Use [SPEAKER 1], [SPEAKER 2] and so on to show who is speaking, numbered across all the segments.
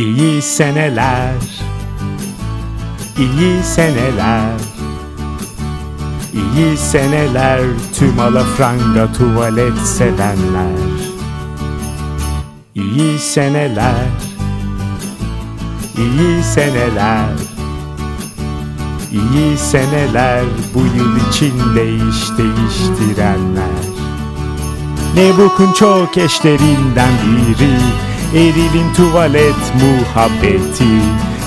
[SPEAKER 1] İyi seneler. İyi seneler. İyi seneler tüm alafranga tuvalet sevenler. İyi seneler. İyi seneler. İyi seneler bu yıl için değiş değiştirenler Ne bokun çok eşlerinden biri? Eril'in tuvalet muhabbeti.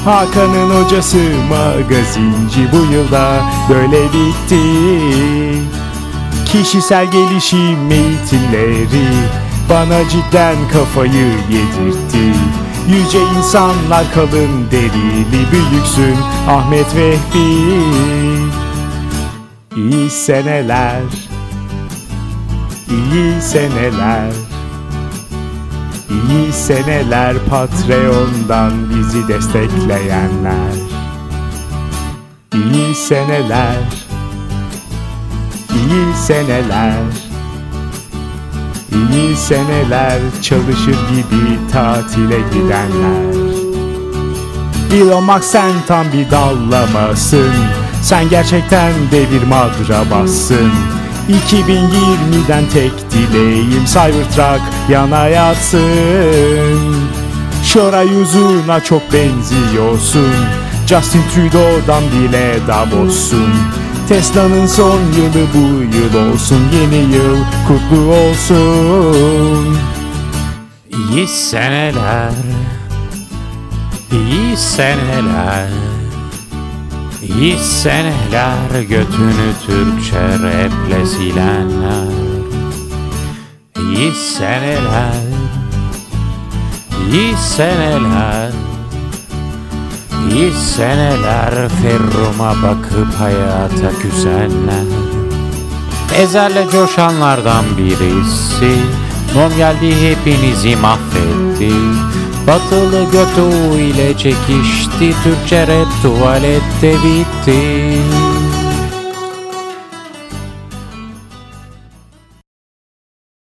[SPEAKER 1] Hakan'ın hocası magazinci bu yılda böyle bitti. Kişisel gelişim eğitimleri bana cidden kafayı yedirtti. Yüce insanlar kalın derili büyüksün Ahmet Vehbi. İyi seneler İyi seneler. İyi seneler Patreon'dan bizi destekleyenler. İyi seneler. İyi seneler. İyi seneler çalışır gibi tatile gidenler. Elon Musk sen tam bir dallamasın Sen gerçekten de bir madrabassın 2020'den tek dileğim Cybertruck yana yatsın. Şoray Uzun'a çok benziyorsun. Justin Trudeau'dan bile Davos'sun Tesla'nın son yılı bu yıl olsun. Yeni yıl kutlu olsun.
[SPEAKER 2] İyi seneler. İyi seneler İyi seneler götünü Türkçe raple silenler. İyi seneler İyi seneler. İyi seneler Ferruma bakıp hayata küsenler. Ezerle coşanlardan birisi Mom geldi hepinizi mahvetti Batılı götü ile çekişti Türkçe rap tuvalette bitti